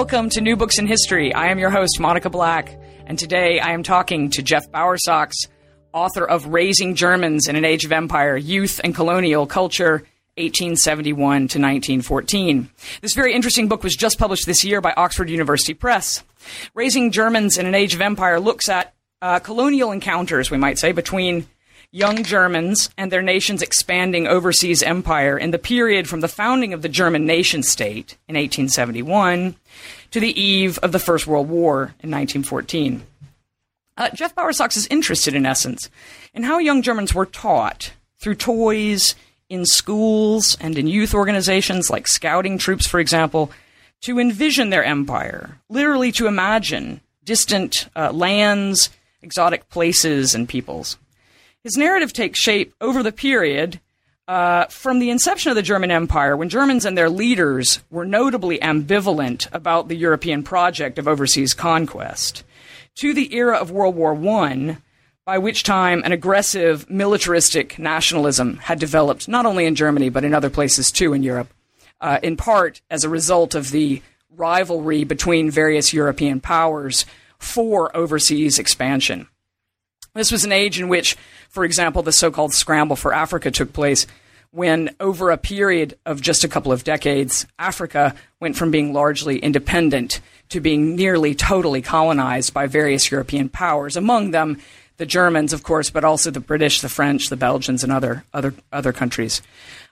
Welcome to New Books in History. I am your host, Monica Black, and today I am talking to Jeff Bowersox, author of Raising Germans in an Age of Empire Youth and Colonial Culture, 1871 to 1914. This very interesting book was just published this year by Oxford University Press. Raising Germans in an Age of Empire looks at uh, colonial encounters, we might say, between young Germans and their nation's expanding overseas empire in the period from the founding of the German nation state in 1871 to the eve of the First World War in 1914. Uh, Jeff Bowersox is interested, in essence, in how young Germans were taught through toys, in schools, and in youth organizations like scouting troops, for example, to envision their empire, literally to imagine distant uh, lands, exotic places, and peoples. His narrative takes shape over the period uh, from the inception of the German Empire, when Germans and their leaders were notably ambivalent about the European project of overseas conquest, to the era of World War I, by which time an aggressive militaristic nationalism had developed not only in Germany but in other places too in Europe, uh, in part as a result of the rivalry between various European powers for overseas expansion. This was an age in which, for example, the so called scramble for Africa took place when, over a period of just a couple of decades, Africa went from being largely independent to being nearly totally colonized by various European powers, among them the Germans, of course, but also the British, the French, the Belgians, and other, other, other countries.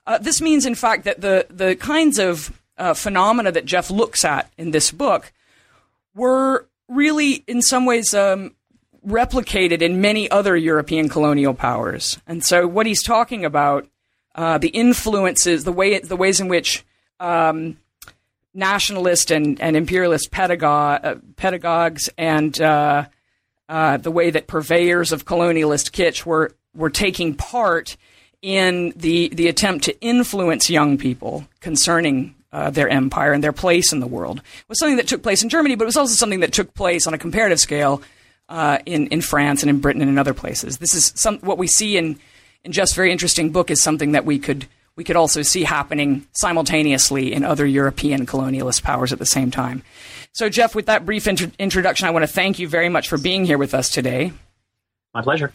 Uh, this means, in fact, that the, the kinds of uh, phenomena that Jeff looks at in this book were really, in some ways, um, replicated in many other European colonial powers. And so, what he's talking about, uh, the influences, the way, the ways in which um, nationalist and, and imperialist uh, pedagogues and uh, uh, the way that purveyors of colonialist kitsch were were taking part in the the attempt to influence young people concerning uh, their empire and their place in the world it was something that took place in Germany, but it was also something that took place on a comparative scale uh, in in France and in Britain and in other places. This is some what we see in in just very interesting book is something that we could we could also see happening simultaneously in other European colonialist powers at the same time. So, Jeff, with that brief intro- introduction, I want to thank you very much for being here with us today. My pleasure.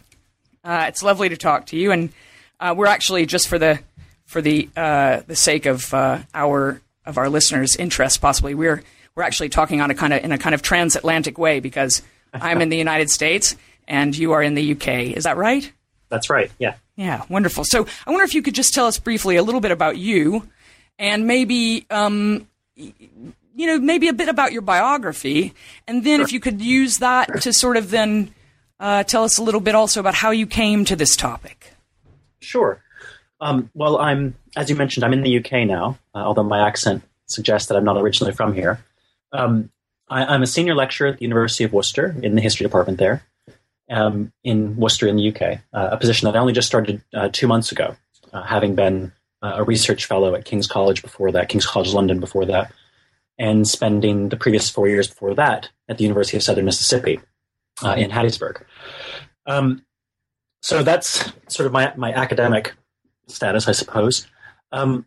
Uh, it's lovely to talk to you, and uh, we're actually just for the for the uh, the sake of uh, our of our listeners' interest, possibly we're we're actually talking on a kind of in a kind of transatlantic way because I'm in the United States and you are in the UK. Is that right? That's right. Yeah. Yeah. Wonderful. So I wonder if you could just tell us briefly a little bit about you, and maybe um, you know maybe a bit about your biography, and then sure. if you could use that to sort of then uh, tell us a little bit also about how you came to this topic. Sure. Um, well, I'm as you mentioned, I'm in the UK now, uh, although my accent suggests that I'm not originally from here. Um, I, am a senior lecturer at the University of Worcester in the history department there, um, in Worcester in the UK, uh, a position that I only just started uh, two months ago, uh, having been uh, a research fellow at King's College before that, King's College London before that, and spending the previous four years before that at the University of Southern Mississippi uh, in Hattiesburg. Um, so that's sort of my, my academic status, I suppose. Um,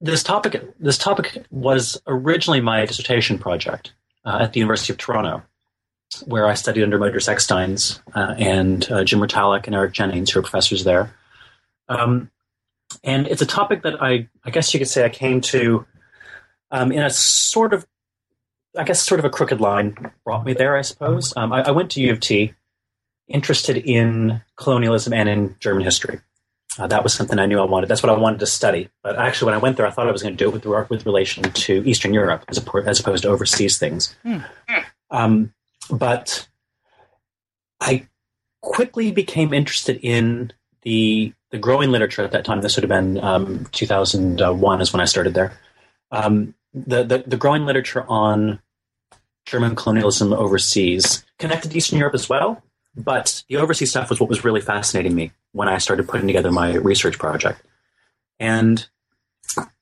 this topic this topic was originally my dissertation project uh, at the University of Toronto, where I studied under Modris Eksteins uh, and uh, Jim Retallack and Eric Jennings, who are professors there. Um, and it's a topic that I, I guess you could say I came to um, in a sort of, I guess, sort of a crooked line brought me there, I suppose. Um, I, I went to U of T interested in colonialism and in German history. Uh, that was something I knew I wanted. That's what I wanted to study. But actually, when I went there, I thought I was going to do it with with relation to Eastern Europe as, a, as opposed to overseas things. Hmm. Um, but I quickly became interested in the the growing literature at that time. This would have been um, 2001 is when I started there. Um, the, the, the growing literature on German colonialism overseas connected to Eastern Europe as well. But the overseas stuff was what was really fascinating me when I started putting together my research project. And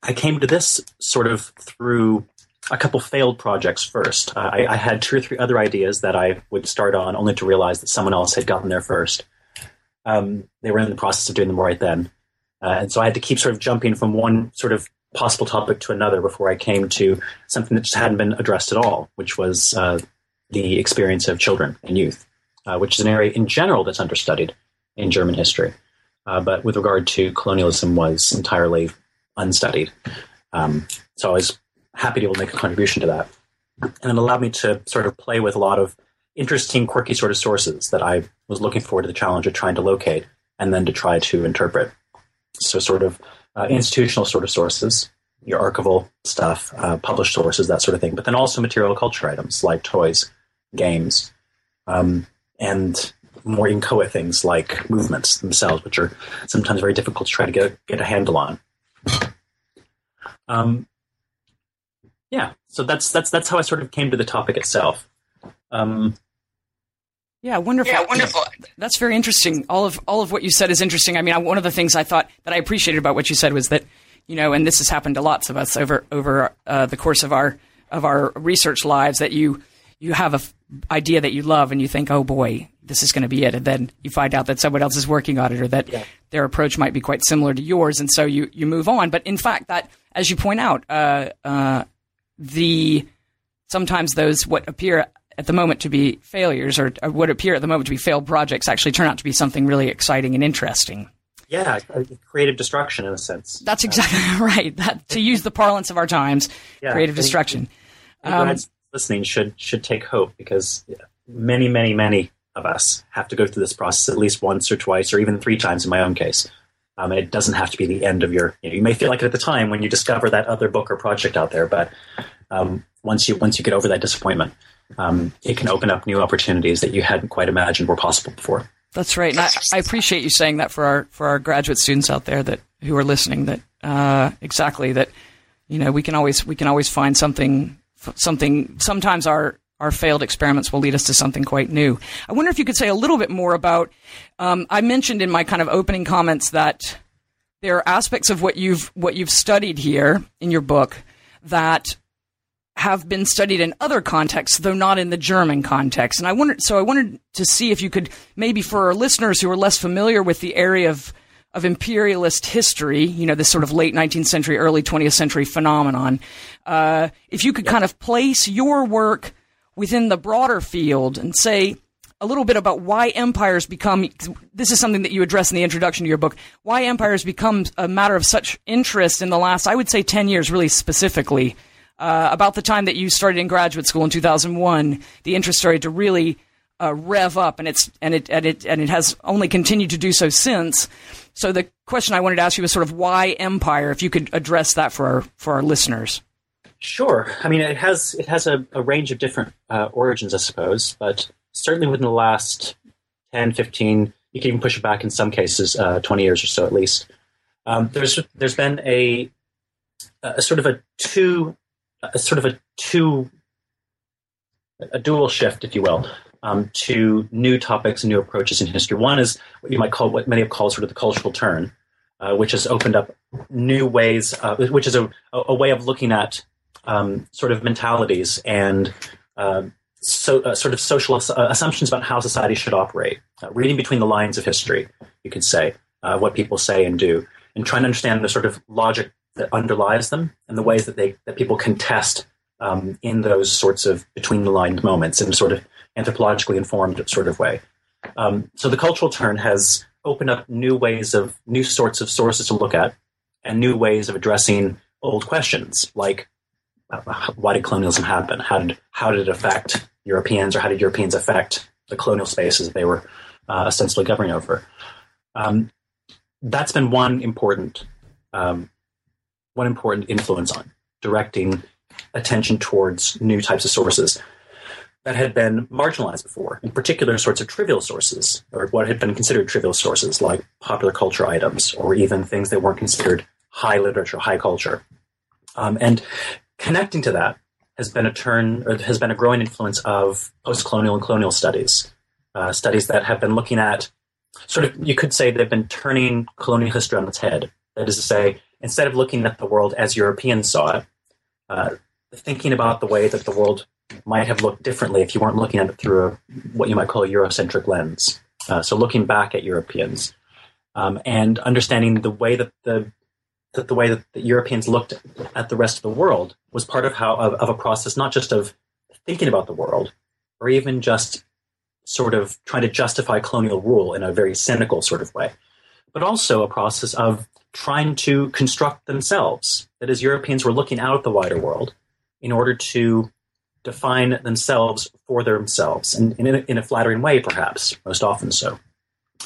I came to this sort of through a couple failed projects first. Uh, I, I, had two or three other ideas that I would start on, only to realize that someone else had gotten there first. Um, they were in the process of doing them right then. Uh, and so I had to keep sort of jumping from one sort of possible topic to another before I came to something that just hadn't been addressed at all, which was uh, the experience of children and youth, uh, which is an area in general that's understudied in German history. Uh, but with regard to colonialism, was entirely unstudied. Um, so I was happy to make a contribution to that, and it allowed me to sort of play with a lot of interesting, quirky sort of sources that I was looking forward to the challenge of trying to locate and then to try to interpret. So, sort of uh, institutional sort of sources, your archival stuff, uh, published sources, that sort of thing, but then also material culture items like toys, games, um, and more inchoate things like movements themselves, which are sometimes very difficult to try to get get a handle on. Um, yeah, so that's that's that's how I sort of came to the topic itself. Um, yeah, wonderful. Yeah, wonderful. That's very interesting. All of all of what you said is interesting. I mean, one of the things I thought that I appreciated about what you said was that, you know, and this has happened to lots of us over over uh, the course of our of our research lives that you you have a f- idea that you love and you think, oh boy, this is going to be it, and then you find out that someone else is working on it or that yeah. their approach might be quite similar to yours, and so you you move on. But in fact, that as you point out, uh, uh, the sometimes those what appear at the moment to be failures or, or would appear at the moment to be failed projects actually turn out to be something really exciting and interesting. Yeah, creative destruction in a sense. That's exactly right. That, to use the parlance of our times, yeah. creative destruction. Um, listening should should take hope because many, many, many of us have to go through this process at least once or twice or even three times in my own case. Um, it doesn't have to be the end of your. You, know, you, may feel like it at the time when you discover that other book or project out there, but um, once you once you get over that disappointment, um, it can open up new opportunities that you hadn't quite imagined were possible before. That's right. I, I, appreciate you saying that for our for our graduate students out there that who are listening. That uh, exactly that you know we can always we can always find something something. Sometimes our our failed experiments will lead us to something quite new. I wonder if you could say a little bit more about. Um, I mentioned in my kind of opening comments that there are aspects of what you've what you've studied here in your book that have been studied in other contexts, though not in the German context. And I wanted, so I wanted to see if you could maybe for our listeners who are less familiar with the area of of imperialist history, you know, this sort of late 19th century, early 20th century phenomenon, uh, if you could kind of place your work within the broader field and say a little bit about why empires become this is something that you address in the introduction to your book why empires become a matter of such interest in the last i would say 10 years really specifically uh, about the time that you started in graduate school in 2001, the interest started to really uh, rev up, and it's and it and it and it has only continued to do so since. So the question I wanted to ask you was sort of why empire, if you could address that for our for our listeners. Sure. I mean, it has it has a, a range of different uh, origins, I suppose, but certainly within the last 10, 15, you can even push it back in some cases, uh, 20 years or so at least. Um, there's there's been a, a sort of a two a sort of a two a dual shift, if you will, um, to new topics and new approaches in history. One is what you might call what many have called sort of the cultural turn, uh, which has opened up new ways, uh, which is a, a, way of looking at um, sort of mentalities and uh, so, uh, sort of social ass- uh, assumptions about how society should operate. Uh, reading between the lines of history, you could say, what people say and do, and trying to understand the sort of logic that underlies them and the ways that they that people can test um, in those sorts of between the lines moments and sort of anthropologically informed sort of way. Um, so the cultural turn has opened up new ways of new sorts of sources to look at and new ways of addressing old questions like uh, why did colonialism happen? How did how did it affect Europeans or how did Europeans affect the colonial spaces they were uh, ostensibly governing over? Um, that's been one important um, one important influence on directing attention towards new types of sources that had been marginalized before, in particular sorts of trivial sources, or what had been considered trivial sources, like popular culture items, or even things that weren't considered high literature, high culture. Um, and connecting to that has been a turn, or has been a growing influence of post-colonial and colonial studies, uh, studies that have been looking at sort of, you could say they've been turning colonial history on its head. That is to say, instead of looking at the world as Europeans saw it, uh, thinking about the way that the world might have looked differently if you weren't looking at it through a, what you might call a Eurocentric lens. Uh, so looking back at Europeans um, and understanding the way that the that the way that the Europeans looked at the rest of the world was part of how of, of a process not just of thinking about the world or even just sort of trying to justify colonial rule in a very cynical sort of way, but also a process of trying to construct themselves. That is, Europeans were looking out at the wider world in order to define themselves for themselves, and in, in, a, flattering way, perhaps, most often so.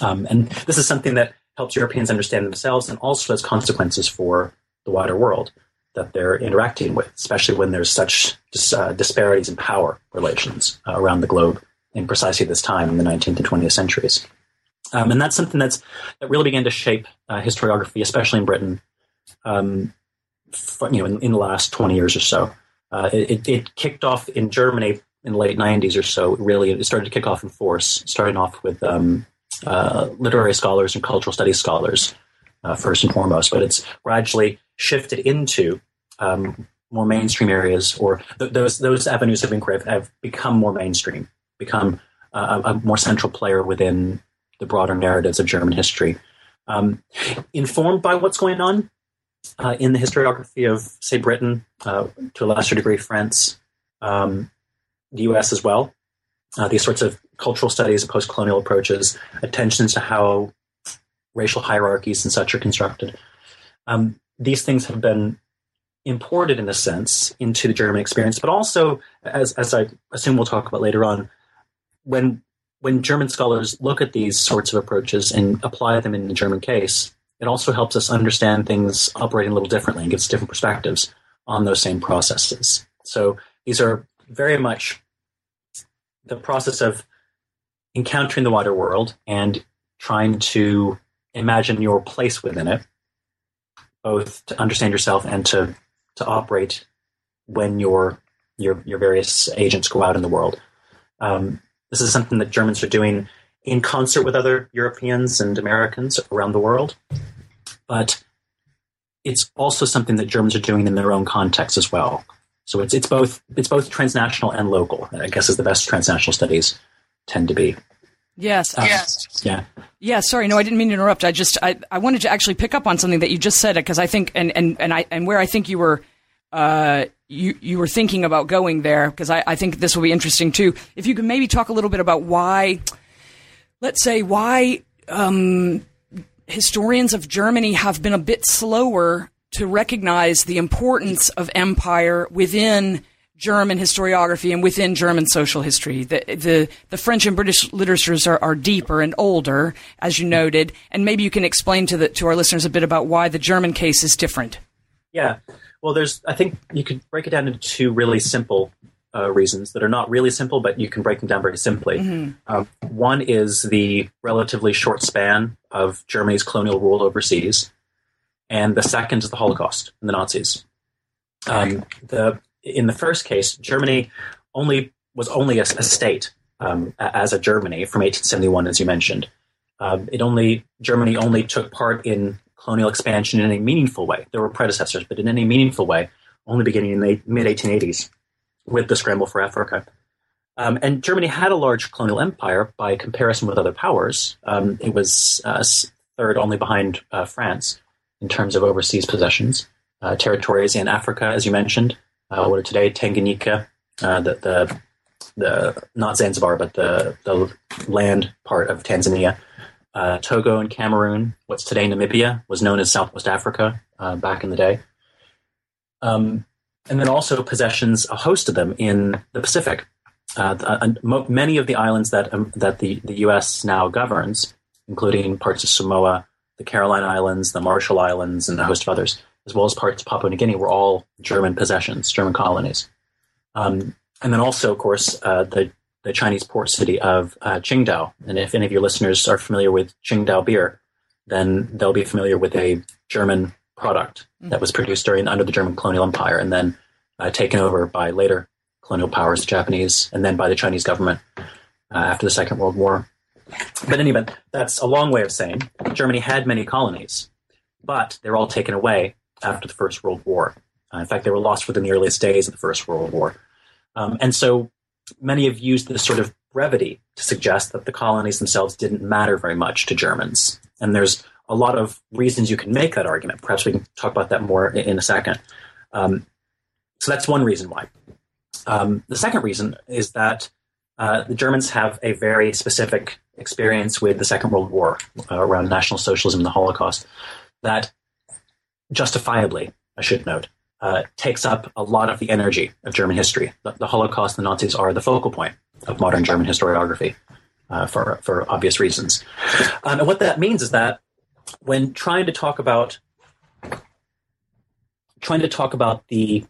Um, and this is something that helps Europeans understand themselves and also has consequences for the wider world that they're interacting with, especially when there's such dis- uh, disparities in power relations uh, around the globe in precisely this time in the 19th and 20th centuries. Um, and that's something that's that really began to shape uh, historiography, especially in Britain, um, for, you know, in, in, the last 20 years or so. Uh, it, it, kicked off in Germany in the late 90s or so. Really, it started to kick off in force, starting off with um, uh, literary scholars and cultural studies scholars uh, first and foremost, but it's gradually shifted into um, more mainstream areas, or th- those those avenues have, been, have become more mainstream, become uh, a, more central player within the broader narratives of German history. Um, informed by what's going on uh, in the historiography of, say, Britain, uh, to a lesser degree, France, um, the U.S. as well, uh, these sorts of cultural studies, post colonial approaches, attentions to how racial hierarchies and such are constructed. Um, these things have been imported, in a sense, into the German experience, but also, as, as I assume we'll talk about later on, when when German scholars look at these sorts of approaches and apply them in the German case, it also helps us understand things operating a little differently and gives different perspectives on those same processes. So these are very much the process of encountering the wider world and trying to imagine your place within it, both to understand yourself and to to operate when your your your various agents go out in the world. Um, this is something that Germans are doing in concert with other Europeans and Americans around the world, but it's also something that Germans are doing in their own context as well. So it's it's both it's both transnational and local. I guess is the best transnational studies tend to be. Yes. Um, yes. Yeah. Yeah. Sorry. No, I didn't mean to interrupt. I just I, I wanted to actually pick up on something that you just said because I think and and and I and where I think you were. Uh, you you were thinking about going there because I, I think this will be interesting too. If you could maybe talk a little bit about why, let's say why um, historians of Germany have been a bit slower to recognize the importance of empire within German historiography and within German social history. The, the, the French and British literatures are, are, deeper and older, as you noted, and maybe you can explain to the to our listeners a bit about why the German case is different. Yeah, well, there's I think you could break it down into two really simple uh, reasons that are not really simple, but you can break them down very simply. Mm-hmm. Um, one is the relatively short span of Germany's colonial rule overseas and the second is the Holocaust and the Nazis. Um, the in the first case, Germany only was only a, a state um, as a Germany from 1871, as you mentioned. Um, it only Germany only took part in colonial expansion in any meaningful way. There were predecessors, but in any meaningful way, only beginning in the mid 1880s with the scramble for Africa. Um, and Germany had a large colonial empire by comparison with other powers. Um, it was uh, third only behind uh, France in terms of overseas possessions. Uh, territories in Africa, as you mentioned, uh, what are today Tanganyika, uh, the, the the not Zanzibar, but the the land part of Tanzania, uh, Togo and Cameroon. What's today Namibia was known as Southwest Africa back in the day. Um, and then also possessions, a host of them in the Pacific. Uh, the, mo- many of the islands that um, that the, the U.S. now governs, including parts of Samoa, the Caroline Islands, the Marshall Islands, and a host of others, as well as parts of Papua New Guinea, were all German possessions, German colonies. Um, and then also, of course, uh, the the Chinese port city of uh, Qingdao. And if any of your listeners are familiar with Qingdao beer, then they'll be familiar with a German product mm-hmm. that was produced during under the German colonial empire and then uh, taken over by later colonial powers, the Japanese, and then by the Chinese government uh, after the Second World War. But in any event, that's a long way of saying Germany had many colonies, but they were all taken away after the First World War. Uh, in fact, they were lost within the earliest days of the First World War. Um, and so many have used this sort of brevity to suggest that the colonies themselves didn't matter very much to Germans. And there's a lot of reasons you can make that argument. Perhaps we can talk about that more in, a second. Um, so that's one reason why. Um, the second reason is that uh, the Germans have a very specific experience with the Second World War uh, around National Socialism and the Holocaust that justifiably, I should note, uh, takes up a lot of the energy of German history. The, the, Holocaust and the Nazis are the focal point of modern German historiography uh, for, for obvious reasons. Um, and what that means is that when trying to talk about trying to talk about the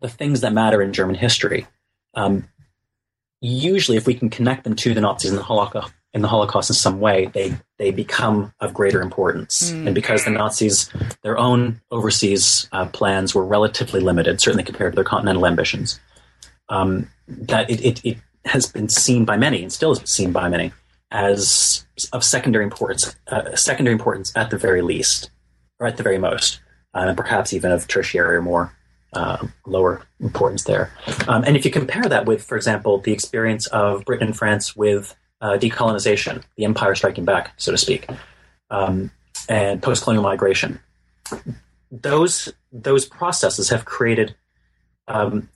the things that matter in German history, um, usually if we can connect them to the Nazis and the Holocaust, in the Holocaust in some way, they they become of greater importance. Mm. And because the Nazis, their own overseas uh, plans were relatively limited, certainly compared to their continental ambitions, um, that it, it, it, has been seen by many, and still is seen by many, as of secondary importance, uh, secondary importance at the very least, or at the very most, uh, and perhaps even of tertiary or more uh, lower importance there. Um, and if you compare that with, for example, the experience of Britain and France with uh, decolonization, the empire striking back, so to speak, um, and post-colonial migration. Those those processes have created um,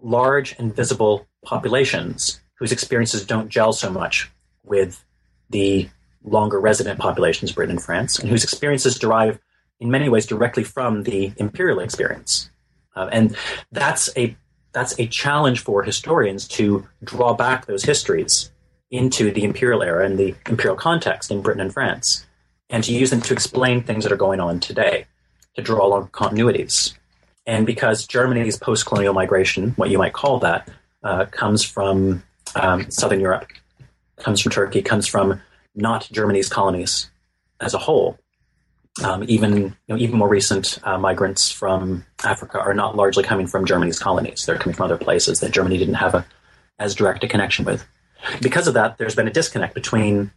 large and visible populations whose experiences don't gel so much with the longer resident populations of Britain and France, and whose experiences derive in many ways directly from the imperial experience. Uh, and that's a that's a challenge for historians to draw back those histories into the imperial era and the imperial context in Britain and France, and to use them to explain things that are going on today, to draw along continuities. And because Germany's post colonial migration, what you might call that, uh, comes from um, Southern Europe, comes from Turkey, comes from not Germany's colonies as a whole. Um, even you know, even more recent uh, migrants from Africa are not largely coming from Germany's colonies. They're coming from other places that Germany didn't have a, as direct a connection with. Because of that, there's been a disconnect between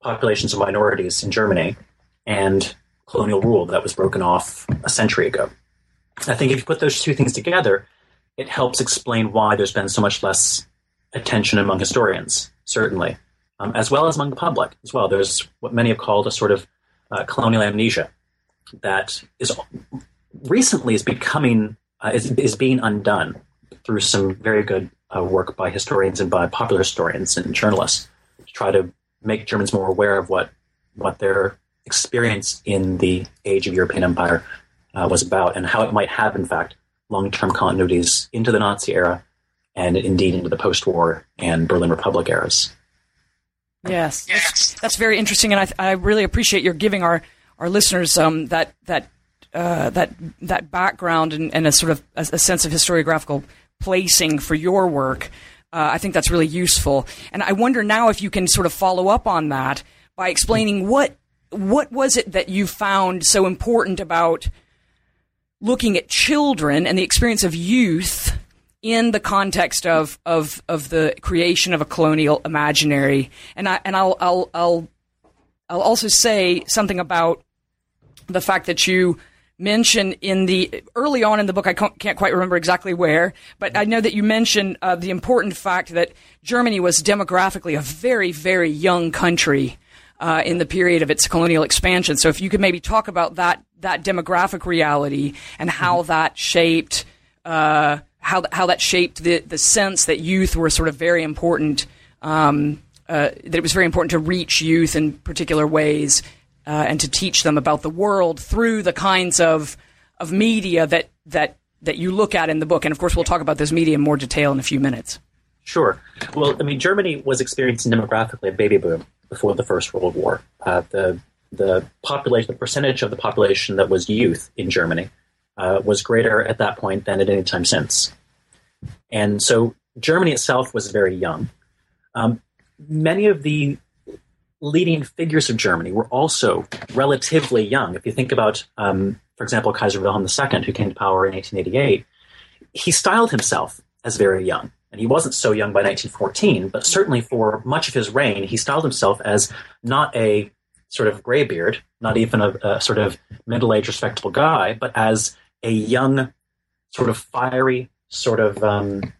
populations of minorities in Germany and colonial rule that was broken off a century ago. I think if you put those two things together, it helps explain why there's been so much less attention among historians, certainly, um, as well as among the public as well. There's what many have called a sort of uh, colonial amnesia that is recently is becoming uh, is, is being undone through some very good uh, work by historians and by popular historians and journalists to try to make Germans more aware of what what their experience in the age of European empire uh, was about and how it might have, in fact, long term continuities into the Nazi era and indeed into the post war and Berlin Republic eras. Yes, that's, that's very interesting, and I, I really appreciate your giving our our listeners um, that that uh, that that background and, and a sort of a, a sense of historiographical placing for your work. Uh, I think that's really useful. And I wonder now if you can sort of follow up on that by explaining what what was it that you found so important about looking at children and the experience of youth in the context of of of the creation of a colonial imaginary. And I and I'll I'll I'll I'll also say something about the fact that you mention in the early on in the book. I can't quite remember exactly where, but I know that you mentioned uh, the important fact that Germany was demographically a very, very young country uh, in the period of its colonial expansion. So, if you could maybe talk about that that demographic reality and how mm-hmm. that shaped. Uh, how, how that shaped the, the sense that youth were sort of very important, um, uh, that it was very important to reach youth in particular ways uh, and to teach them about the world through the kinds of of media that that that you look at in the book. And of course, we'll talk about this media in more detail in a few minutes. Sure. Well, I mean, Germany was experiencing demographically a baby boom before the First World War. Uh, the the population, the percentage of the population that was youth in Germany, uh, was greater at that point than at any time since. And so Germany itself was very young. Um, many of the leading figures of Germany were also relatively young. If you think about, um, for example, Kaiser Wilhelm II, who came to power in 1888, he styled himself as very young. And he wasn't so young by 1914, but certainly for much of his reign, he styled himself as not a sort of graybeard, not even a, a sort of middle aged, respectable guy, but as a young, sort of fiery, sort of um,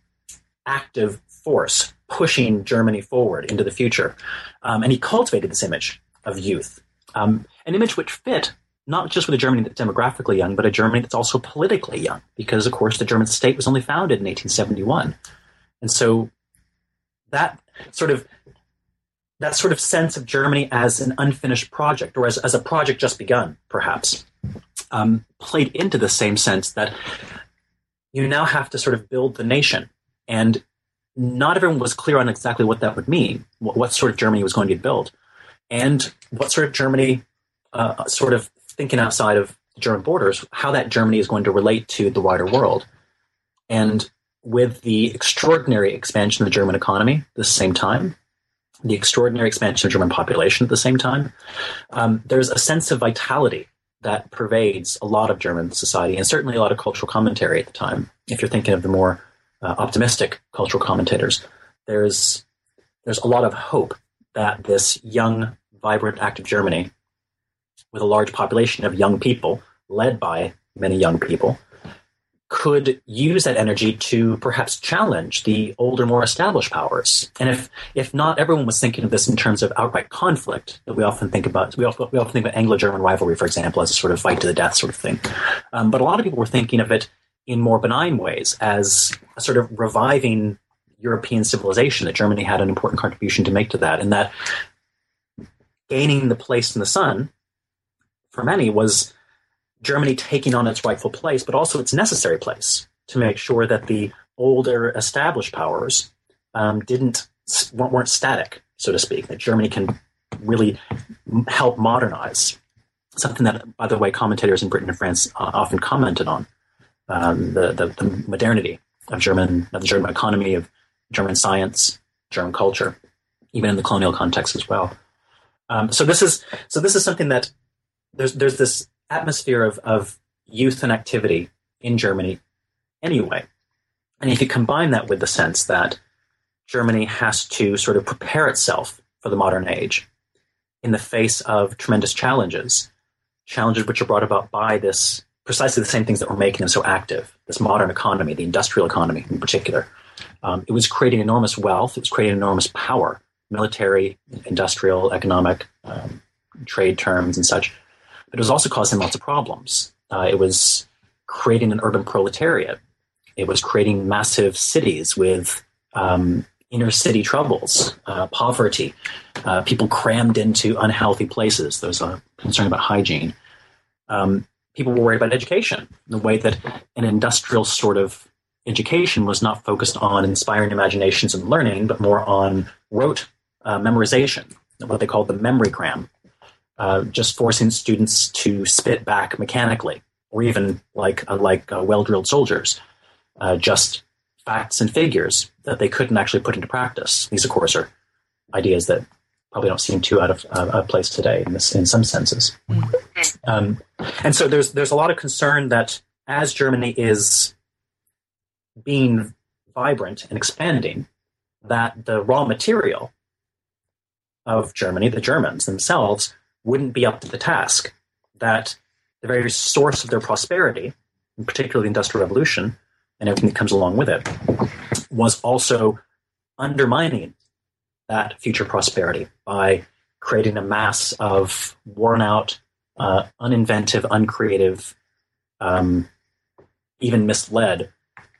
active force pushing Germany forward into the future. Um, and he cultivated this image of youth, um, an image which fit not just with a Germany that's demographically young, but a Germany that's also politically young, because of course the German state was only founded in 1871. And so that sort of that sort of sense of Germany as an unfinished project, or as, as a project just begun, perhaps, um, played into the same sense that you now have to sort of build the nation. And not everyone was clear on exactly what that would mean, what, what sort of Germany was going to be built, and what sort of Germany, uh, sort of thinking outside of German borders, how that Germany is going to relate to the wider world. And with the extraordinary expansion of the German economy at the same time, the extraordinary expansion of German population at the same time, um, there's a sense of vitality that pervades a lot of German society and certainly a lot of cultural commentary at the time. If you're thinking of the more uh, optimistic cultural commentators, there's there's a lot of hope that this young, vibrant, active Germany, with a large population of young people, led by many young people, could use that energy to perhaps challenge the older, more established powers. And if if not everyone was thinking of this in terms of outright conflict, that we often think about, we often, we often think about Anglo-German rivalry, for example, as a sort of fight to the death sort of thing. Um, but a lot of people were thinking of it in more benign ways as a sort of reviving European civilization. That Germany had an important contribution to make to that, and that gaining the place in the sun for many was Germany taking on its rightful place, but also its necessary place to make sure that the older established powers um, didn't weren't static, so to speak. That Germany can really help modernize something that, by the way, commentators in Britain and France uh, often commented on um, the, the, the modernity of German of the German economy, of German science, German culture, even in the colonial context as well. Um, so this is so this is something that there's there's this atmosphere of, of youth and activity in Germany anyway. And if you combine that with the sense that Germany has to sort of prepare itself for the modern age in the face of tremendous challenges, challenges which are brought about by this precisely the same things that were making them so active, this modern economy, the industrial economy in particular. Um, it was creating enormous wealth, it was creating enormous power, military, industrial, economic, um, trade terms, and such but it was also causing lots of problems. Uh, it was creating an urban proletariat. It was creating massive cities with um, inner city troubles, uh, poverty, uh, people crammed into unhealthy places. There was a concern about hygiene. Um, people were worried about education, the way that an industrial sort of education was not focused on inspiring imaginations and learning, but more on rote uh, memorization, what they called the memory cram uh, just forcing students to spit back mechanically, or even like uh, like uh, well drilled soldiers, uh, just facts and figures that they couldn't actually put into practice. These, of course, are ideas that probably don't seem too out of uh, place today in, this, in some senses. Um, and so there's there's a lot of concern that as Germany is being vibrant and expanding, that the raw material of Germany, the Germans themselves, wouldn't be up to the task. That the very source of their prosperity, in particular the Industrial Revolution and everything that comes along with it, was also undermining that future prosperity by creating a mass of worn out, uh, uninventive, uncreative, um, even misled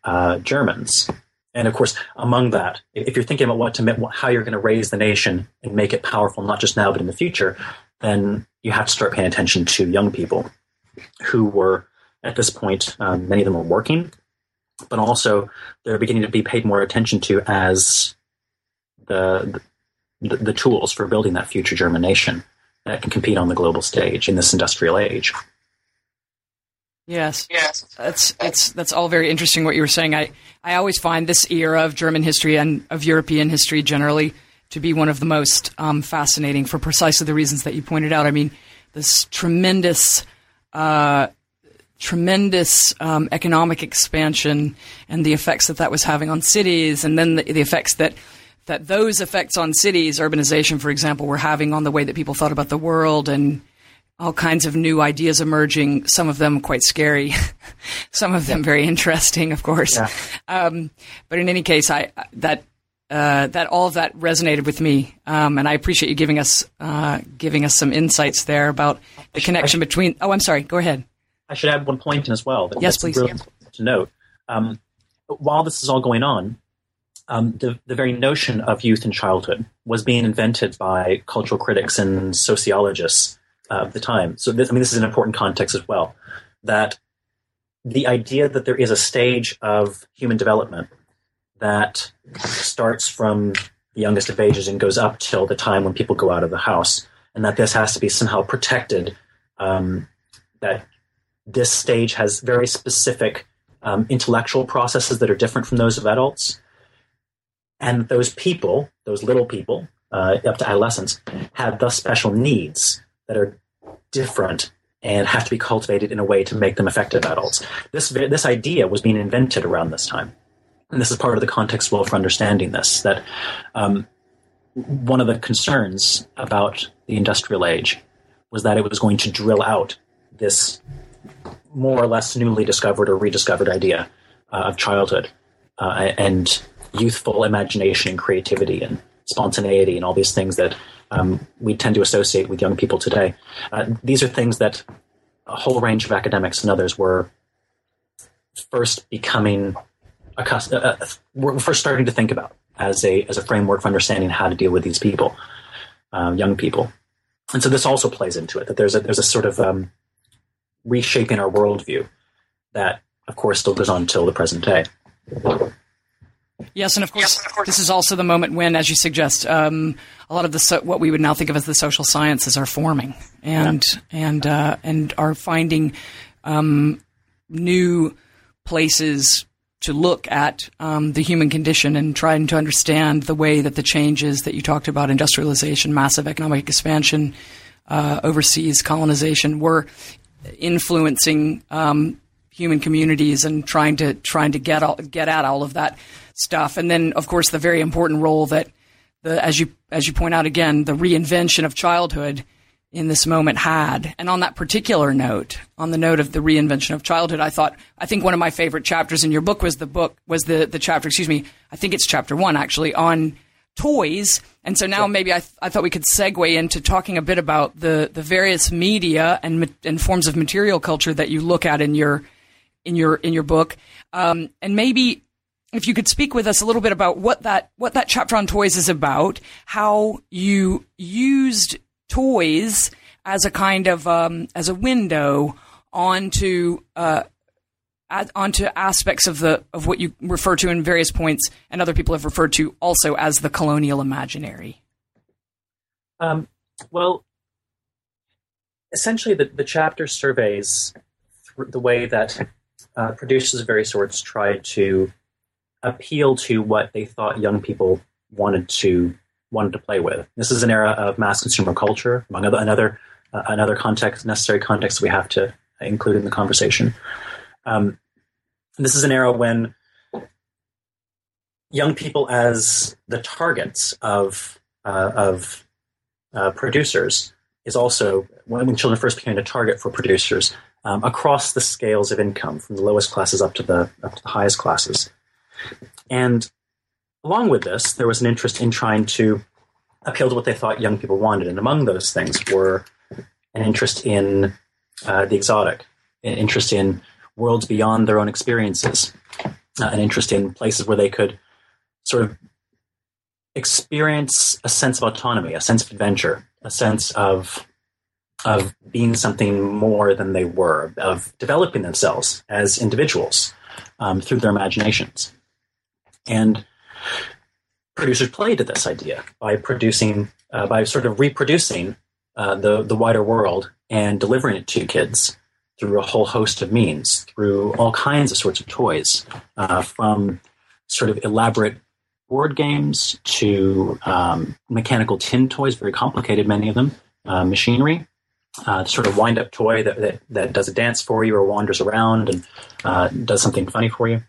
uh, Germans. And of course, among that, if you're thinking about what to how you're going to raise the nation and make it powerful, not just now but in the future, then you have to start paying attention to young people who were at this point um, many of them were working but also they're beginning to be paid more attention to as the, the, the tools for building that future german nation that can compete on the global stage in this industrial age Yes. Yes. That's it's that's all very interesting what you were saying. I, I always find this era of German history and of European history generally to be one of the most um, fascinating for precisely the reasons that you pointed out. I mean, this tremendous uh, tremendous um, economic expansion and the effects that that was having on cities, and then the, the effects that that those effects on cities, urbanization, for example, were having on the way that people thought about the world and all kinds of new ideas emerging, some of them quite scary, some of them very interesting, of course. Yeah. Um, but in any case, I, that, uh, that all of that resonated with me. Um, and I appreciate you giving us, uh, giving us some insights there about the connection between, oh, I'm sorry, go ahead. I should add one point in as well. That yes, please. Really to note. Um, while this is all going on, um, the, the very notion of youth and childhood was being invented by cultural critics and sociologists uh, of the time. So, this, I mean, this is an important context as well. That the idea that there is a stage of human development that starts from the youngest of ages and goes up till the time when people go out of the house, and that this has to be somehow protected. Um, that this stage has very specific um, intellectual processes that are different from those of adults, and those people, those little people, uh, up to adolescence, have thus special needs that are different and have to be cultivated in a way to make them effective adults. This this idea was being invented around this time, and this is part of the context well for understanding this. That um, one of the concerns about the industrial age was that it was going to drill out this more or less newly discovered or rediscovered idea uh, of childhood uh, and youthful imagination and creativity and spontaneity and all these things that um, we tend to associate with young people today. Uh, these are things that a whole range of academics and others were first becoming accustomed, uh, uh we're first starting to think about as a as a framework for understanding how to deal with these people, um, young people. And so this also plays into it that there's a there's a sort of um, reshaping our worldview that, of course, still goes on until the present day. Yes, and of course, yes, of course, this is also the moment when, as you suggest, um, a lot of the so- what we would now think of as the social sciences are forming and yeah. and uh, and are finding um, new places to look at um, the human condition and trying to understand the way that the changes that you talked about, industrialization, massive economic expansion, uh, overseas colonization, were influencing um, human communities and trying to trying to get all, get at all of that stuff. And then, of course, the very important role that the as you as you point out again, the reinvention of childhood in this moment had. And on that particular note, on the note of the reinvention of childhood, I thought I think one of my favorite chapters in your book was the book was the the chapter. Excuse me, I think it's chapter one actually on toys. And so now maybe I, th- I thought we could segue into talking a bit about the, the various media and, and forms of material culture that you look at in your in your in your book, um, and maybe if you could speak with us a little bit about what that what that chapter on toys is about, how you used toys as a kind of um, as a window onto uh, onto aspects of the of what you refer to in various points, and other people have referred to also as the colonial imaginary. Um, well, essentially, the, the chapter surveys the way that uh, producers of various sorts tried to appeal to what they thought young people wanted to wanted to play with. This is an era of mass consumer culture, among other another uh, another context necessary context we have to include in the conversation. Um, this is an era when young people, as the targets of uh, of uh, producers, is also when, children first became a target for producers um, across the scales of income, from the lowest classes up to the up to the highest classes. And along with this, there was an interest in trying to appeal to what they thought young people wanted, and among those things were an interest in uh, the exotic, an interest in worlds beyond their own experiences, uh, an interest in places where they could sort of experience a sense of autonomy, a sense of adventure, a sense of of being something more than they were, of developing themselves as individuals um, through their imaginations. And producers played to this idea by producing, uh, by sort of reproducing uh, the the wider world and delivering it to kids through a whole host of means, through all kinds of sorts of toys, uh, from sort of elaborate board games to um, mechanical tin toys, very complicated, many of them, uh, machinery, uh, sort of wind up toy that, that, that, does a dance for you or wanders around and uh, does something funny for you.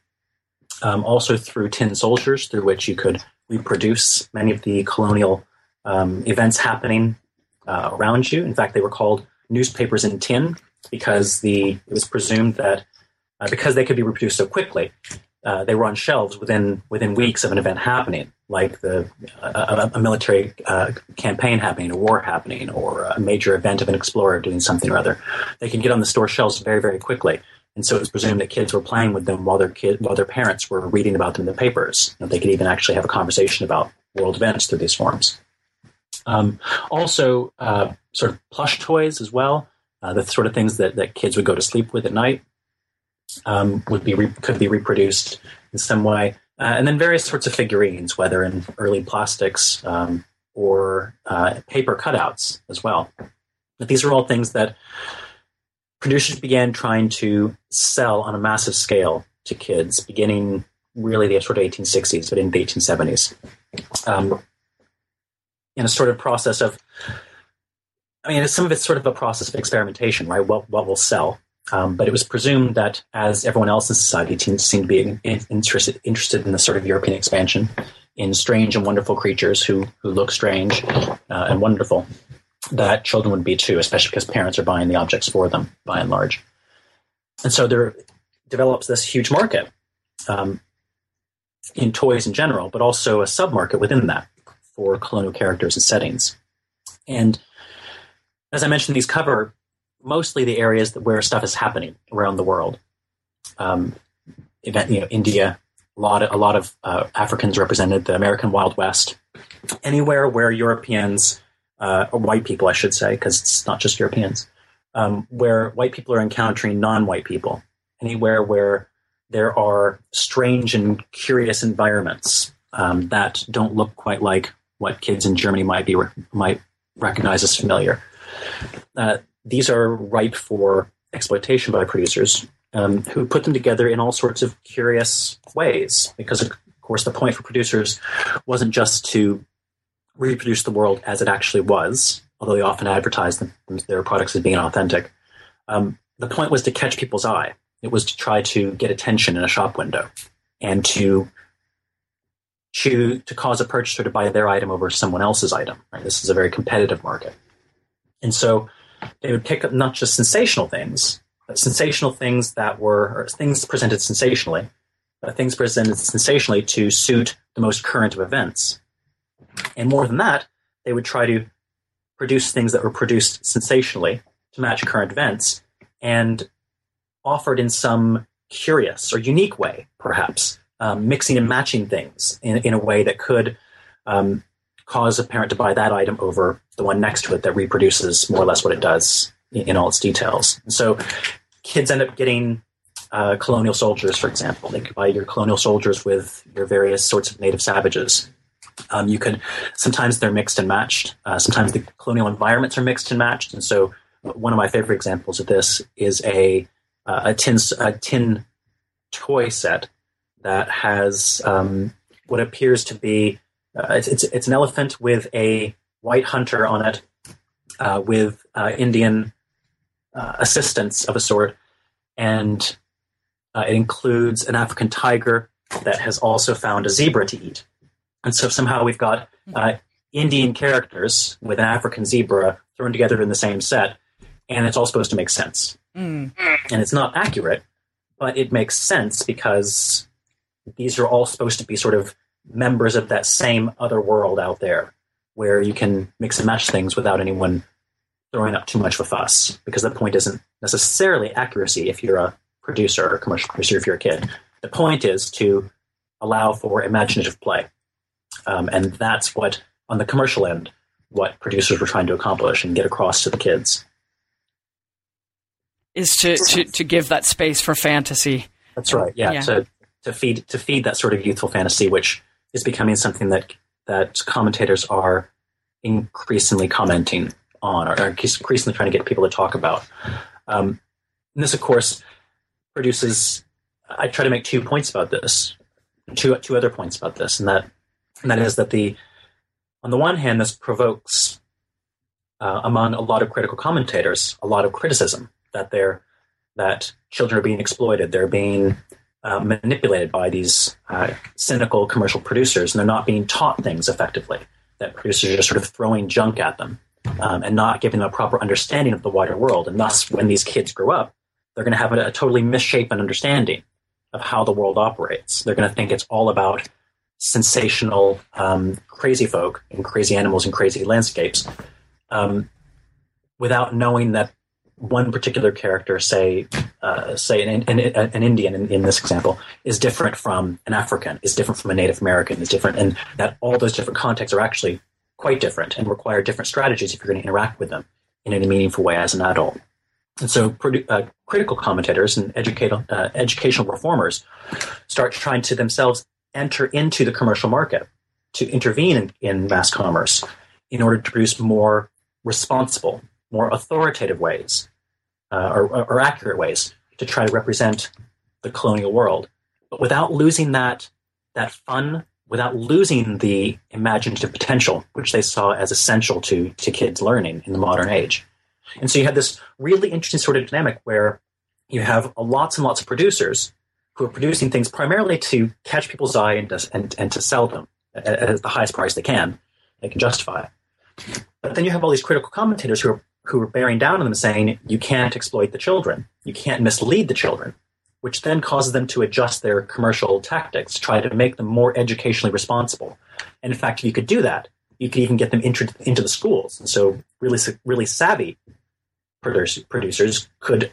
Um, also through tin soldiers, through which you could reproduce many of the colonial um, events happening uh, around you. In fact, they were called newspapers in tin because the it was presumed that uh, because they could be reproduced so quickly, uh, they were on shelves within within weeks of an event happening, like the a, a military uh, campaign happening, a war happening, or a major event of an explorer doing something or other. They could get on the store shelves very very quickly, and so it was presumed that kids were playing with them while their kid while their parents were reading about them in the papers. And they could even actually have a conversation about world events through these forms. Um, also, uh, sort of plush toys as well, uh, the sort of things that, that kids would go to sleep with at night um, would be re- could be reproduced in some way, uh, and then various sorts of figurines, whether in early plastics um, or uh, paper cutouts as well. But these are all things that producers began trying to sell on a massive scale to kids, beginning really the sort of 1860s, but in the 1870s, um, in a sort of process of. I mean, some of it's sort of a process of experimentation, right? What what will sell? Um, but it was presumed that as everyone else in society seemed to be interested, interested in the sort of European expansion in strange and wonderful creatures who, who look strange uh, and wonderful, that children would be too, especially because parents are buying the objects for them by and large. And so there develops this huge market um, in toys in general, but also a submarket within that for colonial characters and settings. And as I mentioned, these cover mostly the areas where stuff is happening around the world. Um, event, you know, India, a lot of, a lot of uh, Africans represented, the American Wild West, anywhere where Europeans, uh, or white people, I should say, because it's not just Europeans, um, where white people are encountering non-white people, anywhere where there are strange and curious environments um, that don't look quite like what kids in Germany might be might recognize as familiar. Uh, these are ripe for exploitation by producers um, who put them together in all sorts of curious ways. Because, of course, the point for producers wasn't just to reproduce the world as it actually was, although they often advertised them, their products as being authentic. Um, the point was to catch people's eye. It was to try to get attention in a shop window and to to, to cause a purchaser to buy their item over someone else's item. Right? This is a very competitive market. And so they would pick up not just sensational things, but sensational things that were things presented sensationally, but things presented sensationally to suit the most current of events. And more than that, they would try to produce things that were produced sensationally to match current events and offered in some curious or unique way, perhaps, um, mixing and matching things in, in a way that could um, cause a parent to buy that item over the one next to it that reproduces more or less what it does in, in all its details. And so kids end up getting uh, colonial soldiers, for example. They could buy your colonial soldiers with your various sorts of native savages. Um, you could sometimes they're mixed and matched. Uh, sometimes the colonial environments are mixed and matched. And so one of my favorite examples of this is a uh, a tin a tin toy set that has um, what appears to be uh, it's, it's, it's an elephant with a white hunter on it, uh, with uh, Indian uh, assistance of a sort, and it includes an African tiger that has also found a zebra to eat. And so somehow we've got uh, Indian characters with an African zebra thrown together in the same set, and it's all supposed to make sense. Mm. And it's not accurate, but it makes sense because these are all supposed to be sort of members of that same other world out there where you can mix and match things without anyone throwing up too much of a fuss because the point isn't necessarily accuracy if you're a producer or commercial producer if you're a kid the point is to allow for imaginative play um, and that's what on the commercial end what producers were trying to accomplish and get across to the kids is to, to, to give that space for fantasy that's right yeah, yeah. to to feed to feed that sort of youthful fantasy which is becoming something that that commentators are increasingly commenting on, or increasingly trying to get people to talk about. Um, and this, of course, produces. I try to make two points about this, two two other points about this, and that and that is that the on the one hand, this provokes uh, among a lot of critical commentators, a lot of criticism that they're that children are being exploited, they're being uh, manipulated by these uh, cynical commercial producers, and they're not being taught things effectively. That producers are just sort of throwing junk at them um, and not giving them a proper understanding of the wider world. And thus, when these kids grow up, they're going to have a, a totally misshapen understanding of how the world operates. They're going to think it's all about sensational, um, crazy folk and crazy animals and crazy landscapes, um, without knowing that one particular character, say, uh, say an, an, an Indian in, in, this example, is different from an African, is different from a Native American, is different, and that all those different contexts are actually quite different and require different strategies if you're going to interact with them in a meaningful way as an adult. And so, uh, critical commentators and uh, educational reformers start trying to themselves enter into the commercial market to intervene in, in mass commerce in order to produce more responsible, more authoritative ways uh, or, or, accurate ways to try to represent the colonial world, but without losing that that fun, without losing the imaginative potential which they saw as essential to to kids learning in the modern age. And so you have this really interesting sort of dynamic where you have lots and lots of producers who are producing things primarily to catch people's eye and and, and to sell them at, at the highest price they can, they can justify. But then you have all these critical commentators who are who are bearing down on them saying you can't exploit the children, you can't mislead the children, which then causes them to adjust their commercial tactics to try to make them more educationally responsible. And in fact, if you could do that, you could even get them into, into the schools. And so really, really savvy producers could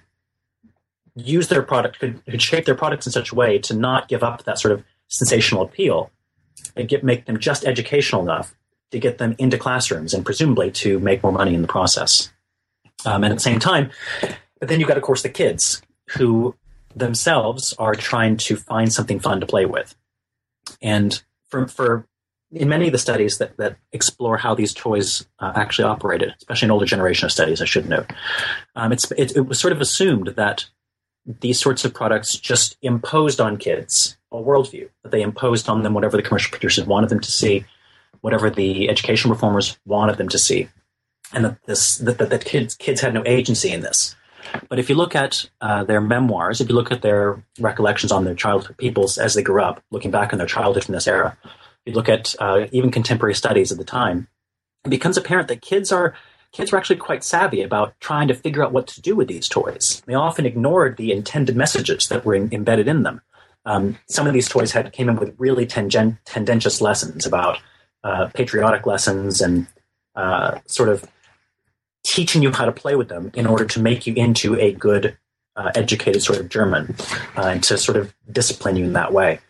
use their product, could, could shape their products in such a way to not give up that sort of sensational appeal and get, make them just educational enough to get them into classrooms and presumably to make more money in the process. Um, and at the same time, but then you've got, of course, the kids who themselves are trying to find something fun to play with. And for, for in many of the studies that, that explore how these toys uh, actually operated, especially an older generation of studies, I should note, um, it's, it, it was sort of assumed that these sorts of products just imposed on kids a worldview, that they imposed on them whatever the commercial producers wanted them to see, whatever the education reformers wanted them to see, and that this that, that, that kids kids had no agency in this. But if you look at uh, their memoirs, if you look at their recollections on their childhood peoples as they grew up, looking back on their childhood from this era, you look at uh, even contemporary studies at the time, it becomes apparent that kids are kids were actually quite savvy about trying to figure out what to do with these toys. They often ignored the intended messages that were in, embedded in them. Um, some of these toys had came in with really tendentious lessons about uh, patriotic lessons and uh, sort of teaching you how to play with them in order to make you into a good, uh, educated sort of German uh, and to sort of discipline you in that way.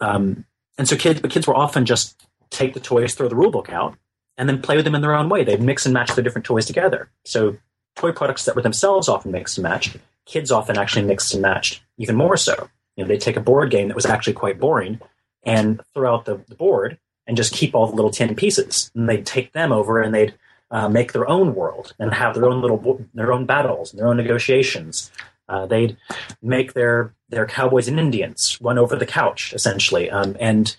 Um, and so kids, but kids were often just take the toys, throw the rule book out, and then play with them in their own way. They'd mix and match their different toys together. So toy products that were themselves often mixed and matched, kids often actually mixed and matched even more so. You know, they'd take a board game that was actually quite boring and throw out the, the board and just keep all the little tin pieces. And they'd take them over and they'd uh, make their own world and have their own little their own battles and their own negotiations. Uh, they'd make their their cowboys and Indians run over the couch essentially um, and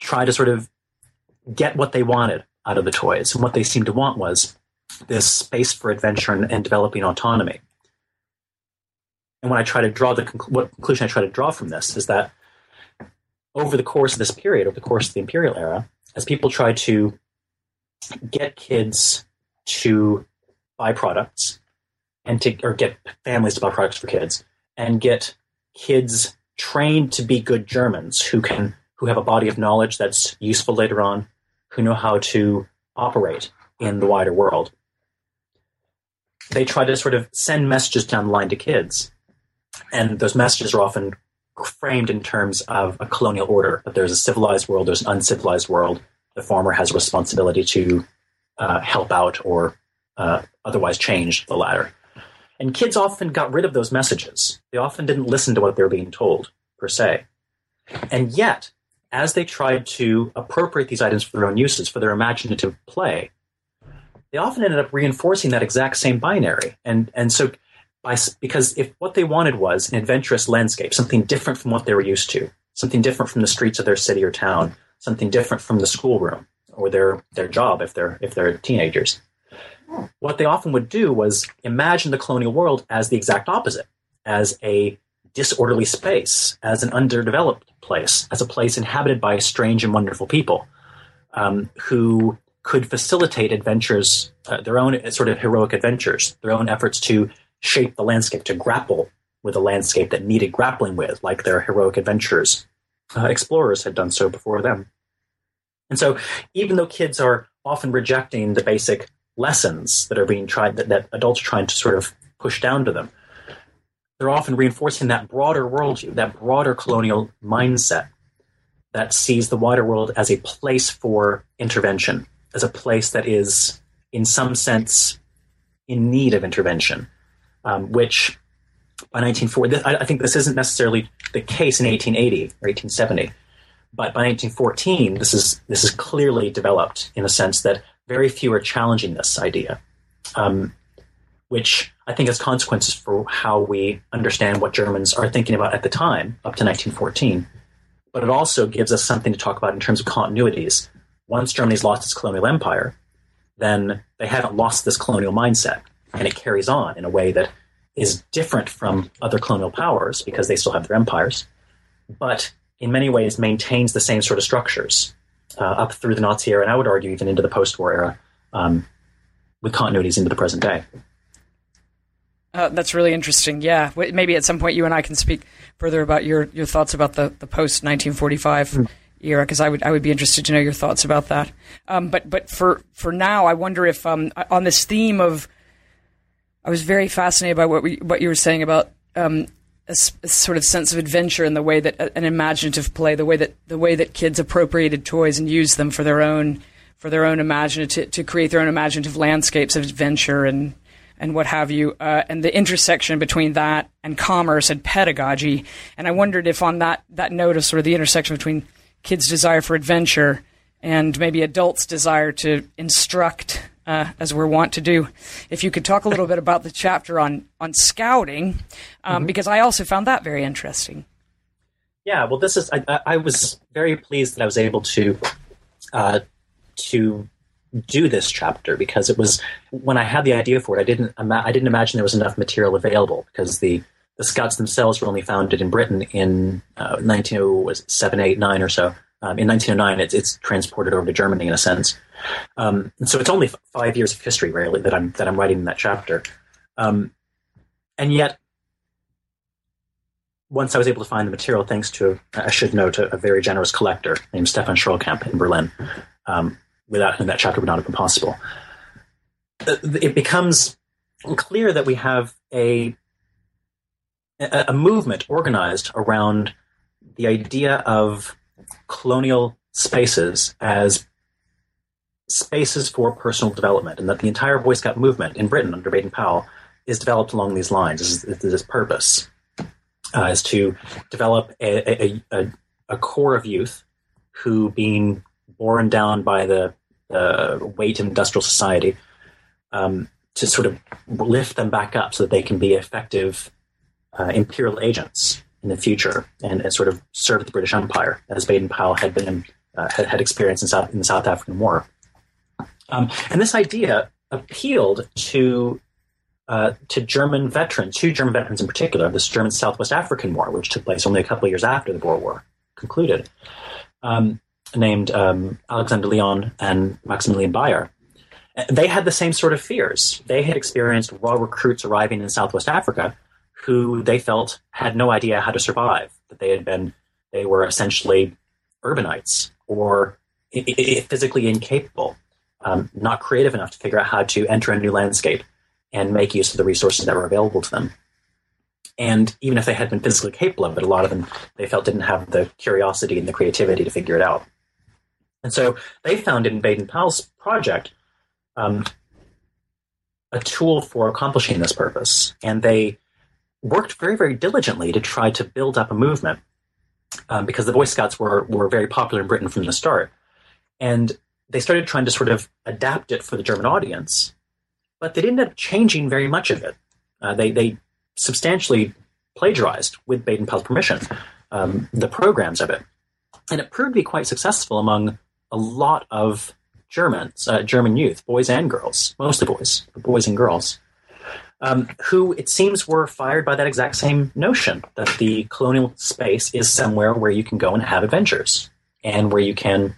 try to sort of get what they wanted out of the toys. And what they seemed to want was this space for adventure and, and developing autonomy. And when I try to draw the what conclusion I try to draw from this is that over the course of this period, over the course of the imperial era, as people try to get kids to buy products and to or get families to buy products for kids and get kids trained to be good Germans who can who have a body of knowledge that's useful later on, who know how to operate in the wider world. They try to sort of send messages down the line to kids. And those messages are often framed in terms of a colonial order that there's a civilized world, there's an uncivilized world. The former has a responsibility to uh, help out or uh, otherwise change the latter. And kids often got rid of those messages. They often didn't listen to what they were being told, per se. And yet, as they tried to appropriate these items for their own uses, for their imaginative play, they often ended up reinforcing that exact same binary. And, and so, by, because if what they wanted was an adventurous landscape, something different from what they were used to, something different from the streets of their city or town, something different from the schoolroom or their, their job if they're, if they're teenagers, what they often would do was imagine the colonial world as the exact opposite, as a disorderly space, as an underdeveloped place, as a place inhabited by strange and wonderful people um, who could facilitate adventures, uh, their own sort of heroic adventures, their own efforts to shape the landscape, to grapple with a landscape that needed grappling with, like their heroic adventurers. Uh, explorers had done so before them. And so, even though kids are often rejecting the basic lessons that are being tried, that, that adults are trying to sort of push down to them, they're often reinforcing that broader worldview, that broader colonial mindset that sees the wider world as a place for intervention, as a place that is, in some sense, in need of intervention, um, which by 1940, I, I think this isn't necessarily the case in 1880 or 1870, but by 1914, this is this is clearly developed in a sense that very few are challenging this idea, um, which I think has consequences for how we understand what Germans are thinking about at the time, up to 1914. But it also gives us something to talk about in terms of continuities. Once Germany's lost its colonial empire, then they haven't lost this colonial mindset, and it carries on in a way that is different from other colonial powers because they still have their empires, but in many ways maintains the same sort of structures uh, up through the Nazi era, and I would argue even into the post-war era, um, with continuities into the present day. Uh, that's really interesting. Yeah, maybe at some point you and I can speak further about your, your thoughts about the, the post 1945 mm. era, because I would I would be interested to know your thoughts about that. Um, but but for for now, I wonder if um, on this theme of I was very fascinated by what we, what you were saying about um, a, a, sort of sense of adventure in the way that an imaginative play, the way that the way that kids appropriated toys and used them for their own for their own imaginative to create their own imaginative landscapes of adventure and and what have you, uh, and the intersection between that and commerce and pedagogy. And I wondered if on that that note of sort of the intersection between kids' desire for adventure and maybe adults' desire to instruct uh, as we're wont to do. If you could talk a little bit about the chapter on on scouting, um, mm-hmm. because I also found that very interesting. Yeah, well, this is I, I was very pleased that I was able to uh, to do this chapter because it was when I had the idea for it, I didn't ima- I didn't imagine there was enough material available because the the Scouts themselves were only founded in Britain in uh, 1907, 8, 9 or so. Um, in 1909, it's, it's transported over to Germany in a sense. Um, so it's only f- five years of history, really, that I'm that I'm writing in that chapter. Um, and yet, once I was able to find the material, thanks to I should note a, a very generous collector named Stefan Schrollkamp in Berlin, um, without whom that chapter would not have been possible. Uh, it becomes clear that we have a a movement organized around the idea of colonial spaces as spaces for personal development, and that the entire Boy Scout movement in Britain under Baden Powell is developed along these lines. This, is, this purpose uh, is to develop a, a, a, a, core of youth who, being borne down by the uh, weight of industrial society, um, to sort of lift them back up so that they can be effective uh, imperial agents in the future and, and, sort of serve the British Empire as Baden Powell had been uh, had, had experienced in, South, in the South African War. Um, and this idea appealed to uh, to German veterans, two German veterans in particular, this German Southwest African War, which took place only a couple of years after the Boer War concluded, um, named um, Alexander Lion and Maximilian Bayer. They had the same sort of fears. They had experienced raw recruits arriving in Southwest Africa who they felt had no idea how to survive, that they had been, they were essentially urbanites or physically incapable um, not creative enough to figure out how to enter a new landscape and make use of the resources that were available to them. And even if they had been physically capable of it, a lot of them they felt didn't have the curiosity and the creativity to figure it out. And so they found in Baden Powell's project um, a tool for accomplishing this purpose. And they worked very, very diligently to try to build up a movement um, because the Boy Scouts were, were very popular in Britain from the start. And they started trying to sort of adapt it for the German audience, but they didn't end up changing very much of it. Uh, they, they substantially plagiarized, with Baden Powell's permission, um, the programs of it. And it proved to be quite successful among a lot of Germans, uh, German youth, boys and girls, mostly boys, boys and girls, um, who it seems were fired by that exact same notion that the colonial space is somewhere where you can go and have adventures and where you can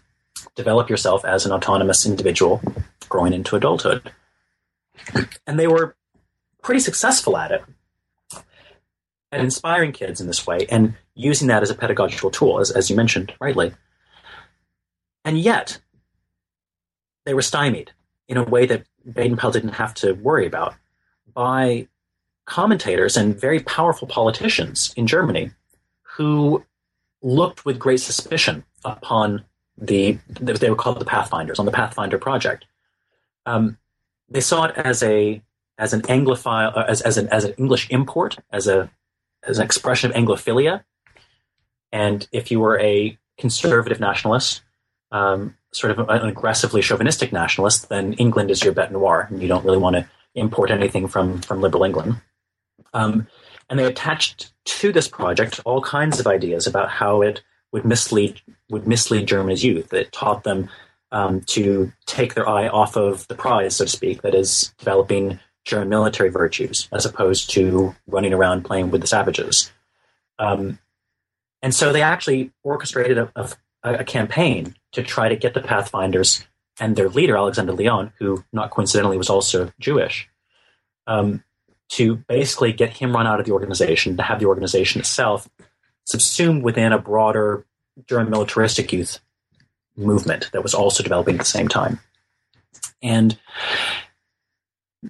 develop yourself as an autonomous individual growing into adulthood. And they were pretty successful at it, at inspiring kids in this way and using that as a pedagogical tool, as, as you mentioned rightly. And yet, they were stymied in a way that Baden-Powell didn't have to worry about by commentators and very powerful politicians in Germany who looked with great suspicion upon the they were called the Pathfinders on the Pathfinder project. Um, they saw it as a as an Anglophile uh, as as an as an English import as a as an expression of Anglophilia, and if you were a conservative nationalist, um, sort of an aggressively chauvinistic nationalist, then England is your bête noire, and you don't really want to import anything from from liberal England. Um, and they attached to this project all kinds of ideas about how it would mislead would mislead Germany's youth. It taught them um, to take their eye off of the prize, so to speak, that is developing German military virtues, as opposed to running around playing with the savages. Um, and so they actually orchestrated a, a, a, campaign to try to get the Pathfinders and their leader, Alexander Lion, who not coincidentally was also Jewish, um, to basically get him run out of the organization, to have the organization itself subsumed within a broader German militaristic youth movement that was also developing at the same time. And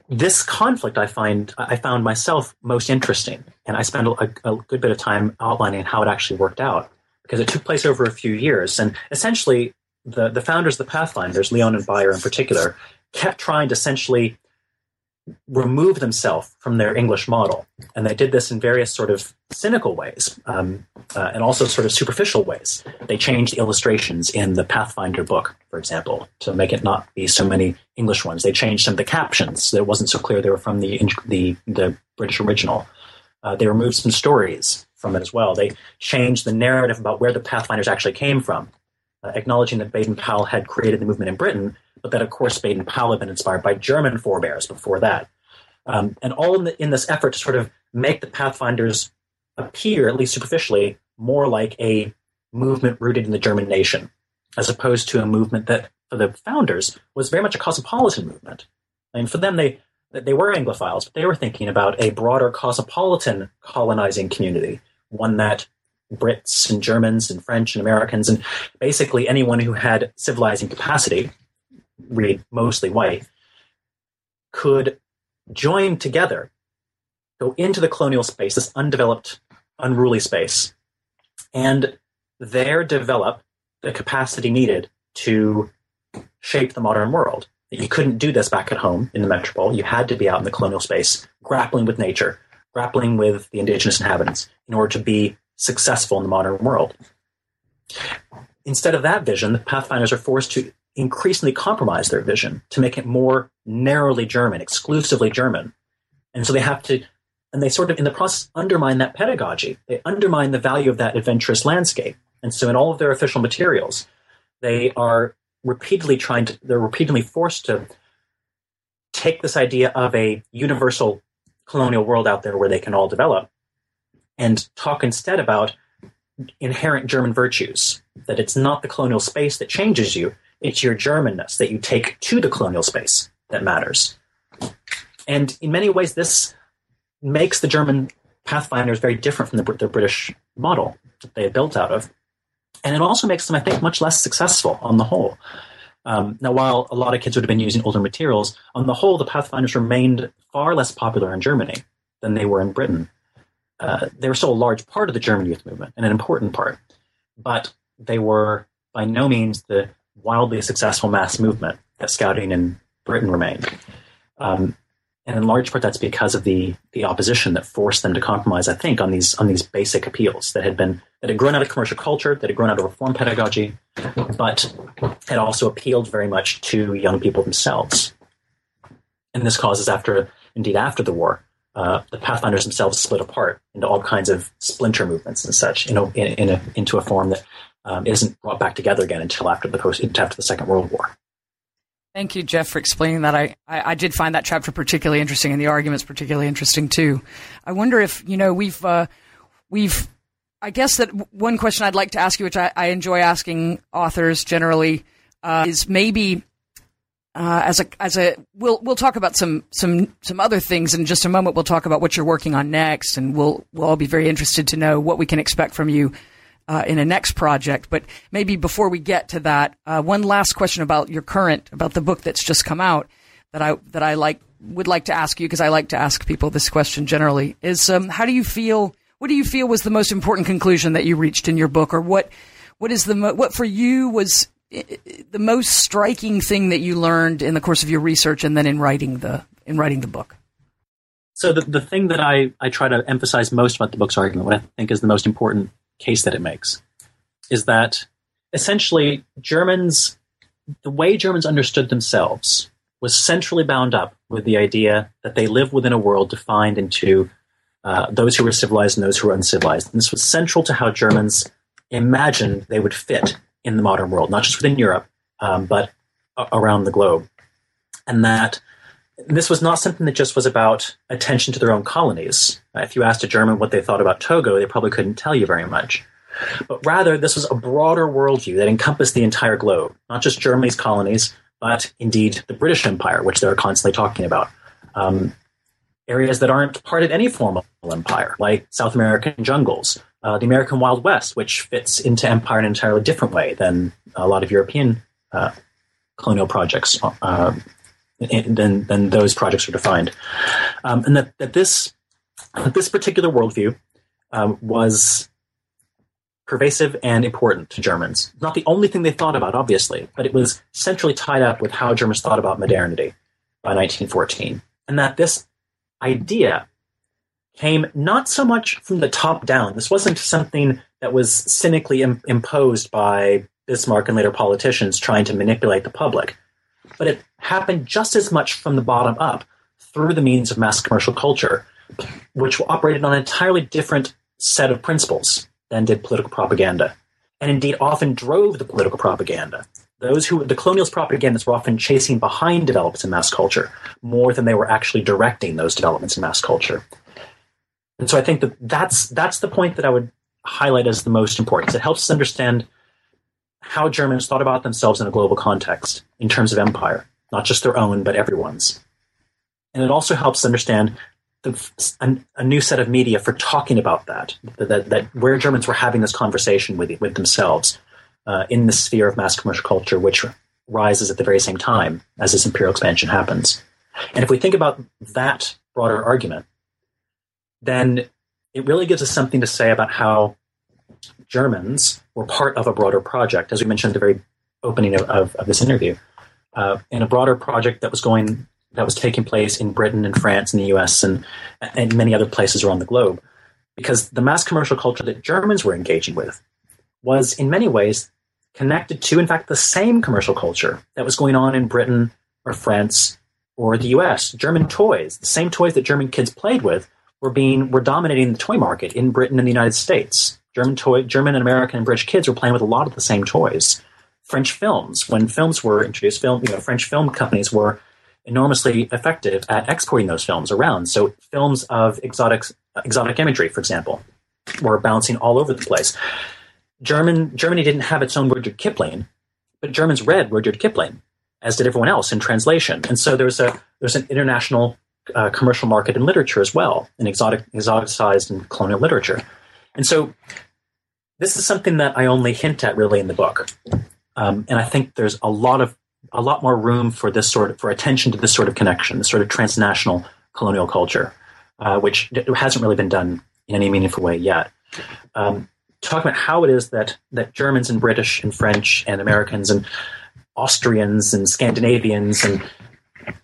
this conflict I find I found myself most interesting, and I spent a, a, good bit of time outlining how it actually worked out because it took place over a few years, and essentially the the founders of the Pathfinders, Lion and Bayer in particular, kept trying to essentially remove themselves from their English model. And they did this in various sort of cynical ways um, uh, and also sort of superficial ways. They changed the illustrations in the Pathfinder book, for example, to make it not be so many English ones. They changed some of the captions so that it wasn't so clear they were from the, the, the British original. Uh, they removed some stories from it as well. They changed the narrative about where the Pathfinders actually came from, uh, acknowledging that Baden Powell had created the movement in Britain, but that, of course, Baden Powell had been inspired by German forebears before that. Um, and all in, the, in, this effort to sort of make the Pathfinders appear, at least superficially, more like a movement rooted in the German nation, as opposed to a movement that, for the founders, was very much a cosmopolitan movement. I mean, for them, they they were Anglophiles, but they were thinking about a broader cosmopolitan colonizing community, one that Brits and Germans and French and Americans and basically anyone who had civilizing capacity read mostly white, could join together, go into the colonial space, this undeveloped, unruly space, and there develop the capacity needed to shape the modern world. You couldn't do this back at home in the metropole. You had to be out in the colonial space, grappling with nature, grappling with the indigenous inhabitants in order to be successful in the modern world. Instead of that vision, the Pathfinders are forced to increasingly compromise their vision to make it more narrowly German, exclusively German. And so they have to, and they sort of, in the process, undermine that pedagogy. They undermine the value of that adventurous landscape. And so in all of their official materials, they are repeatedly trying to, they're repeatedly forced to take this idea of a universal colonial world out there where they can all develop and talk instead about inherent German virtues, that it's not the colonial space that changes you, it's your Germanness that you take to the colonial space that matters. And in many ways, this makes the German pathfinders very different from the, the British model that they built out of. And it also makes them, I think, much less successful on the whole. Um, now, while a lot of kids would have been using older materials, on the whole, the Pathfinders remained far less popular in Germany than they were in Britain. Uh, they were still a large part of the German youth movement and an important part, but they were by no means the wildly successful mass movement that scouting in Britain remained. Um, and in large part, that's because of the the opposition that forced them to compromise. I think on these on these basic appeals that had been that had grown out of commercial culture, that had grown out of reform pedagogy, but had also appealed very much to young people themselves. And this causes, after indeed after the war, uh, the Pathfinders themselves split apart into all kinds of splinter movements and such, in a, in, in a, into a form that um, isn't brought back together again until after the post after the Second World War. Thank you, Jeff, for explaining that. I, I, I, did find that chapter particularly interesting, and the arguments particularly interesting too. I wonder if you know we've uh, we've. I guess that one question I'd like to ask you, which I, I enjoy asking authors generally, uh, is maybe uh, as a as a we'll we'll talk about some some some other things in just a moment. We'll talk about what you're working on next, and we'll we'll all be very interested to know what we can expect from you uh, in a next project. But maybe before we get to that, uh, one last question about your current, about the book that's just come out that I that I like would like to ask you because I like to ask people this question generally is um, how do you feel? What do you feel was the most important conclusion that you reached in your book, or what what is the mo- what for you was the most striking thing that you learned in the course of your research and then in writing the in writing the book? So the, the thing that I, I try to emphasize most about the book's argument, what I think is the most important case that it makes is that essentially Germans, the way Germans understood themselves was centrally bound up with the idea that they live within a world defined into uh, those who were civilized and those who were uncivilized. And this was central to how Germans imagined they would fit in the modern world, not just within Europe, um, but around the globe. And that this was not something that just was about attention to their own colonies. If you asked a German what they thought about Togo, they probably couldn't tell you very much. But rather, this was a broader worldview that encompassed the entire globe, not just Germany's colonies, but indeed the British Empire, which they're constantly talking about. Um, areas that aren't part of any formal empire, like South American jungles, uh, the American Wild West, which fits into empire in an entirely different way than a lot of European uh, colonial projects uh, than those projects are defined, um, and that, that this this particular worldview um, was pervasive and important to Germans. Not the only thing they thought about, obviously, but it was centrally tied up with how Germans thought about modernity by 1914, and that this idea came not so much from the top down. This wasn't something that was cynically Im- imposed by Bismarck and later politicians trying to manipulate the public but it happened just as much from the bottom up through the means of mass commercial culture, which operated on an entirely different set of principles than did political propaganda, and indeed often drove the political propaganda. Those who the colonialist propagandists were often chasing behind developments in mass culture more than they were actually directing those developments in mass culture. And so I think that that's that's the point that I would highlight as the most important. It helps us understand how Germans thought about themselves in a global context in terms of empire, not just their own, but everyone's. And it also helps understand the, a, a, new set of media for talking about that, that, that, where Germans were having this conversation with, with themselves uh, in the sphere of mass commercial culture, which rises at the very same time as this imperial expansion happens. And if we think about that broader argument, then it really gives us something to say about how Germans were part of a broader project, as we mentioned at the very opening of, of, of this interview, uh, in a broader project that was going that was taking place in Britain and France and the U.S. and and many other places around the globe, because the mass commercial culture that Germans were engaging with was in many ways connected to, in fact, the same commercial culture that was going on in Britain or France or the U.S. German toys, the same toys that German kids played with, were being were dominating the toy market in Britain and the United States. German toy, German and American and British kids were playing with a lot of the same toys. French films, when films were introduced, film, you know, French film companies were enormously effective at exporting those films around. So films of exotic exotic imagery, for example, were bouncing all over the place. German Germany didn't have its own Rudyard Kipling, but Germans read Rudyard Kipling, as did everyone else in translation. And so there's a there's an international uh, commercial market in literature as well, in exotic exoticized and colonial literature. And so this is something that I only hint at really in the book. Um, and I think there's a lot of a lot more room for this sort of for attention to this sort of connection, this sort of transnational colonial culture, uh, which hasn't really been done in any meaningful way yet. Um, talk about how it is that that Germans and British and French and Americans and Austrians and Scandinavians and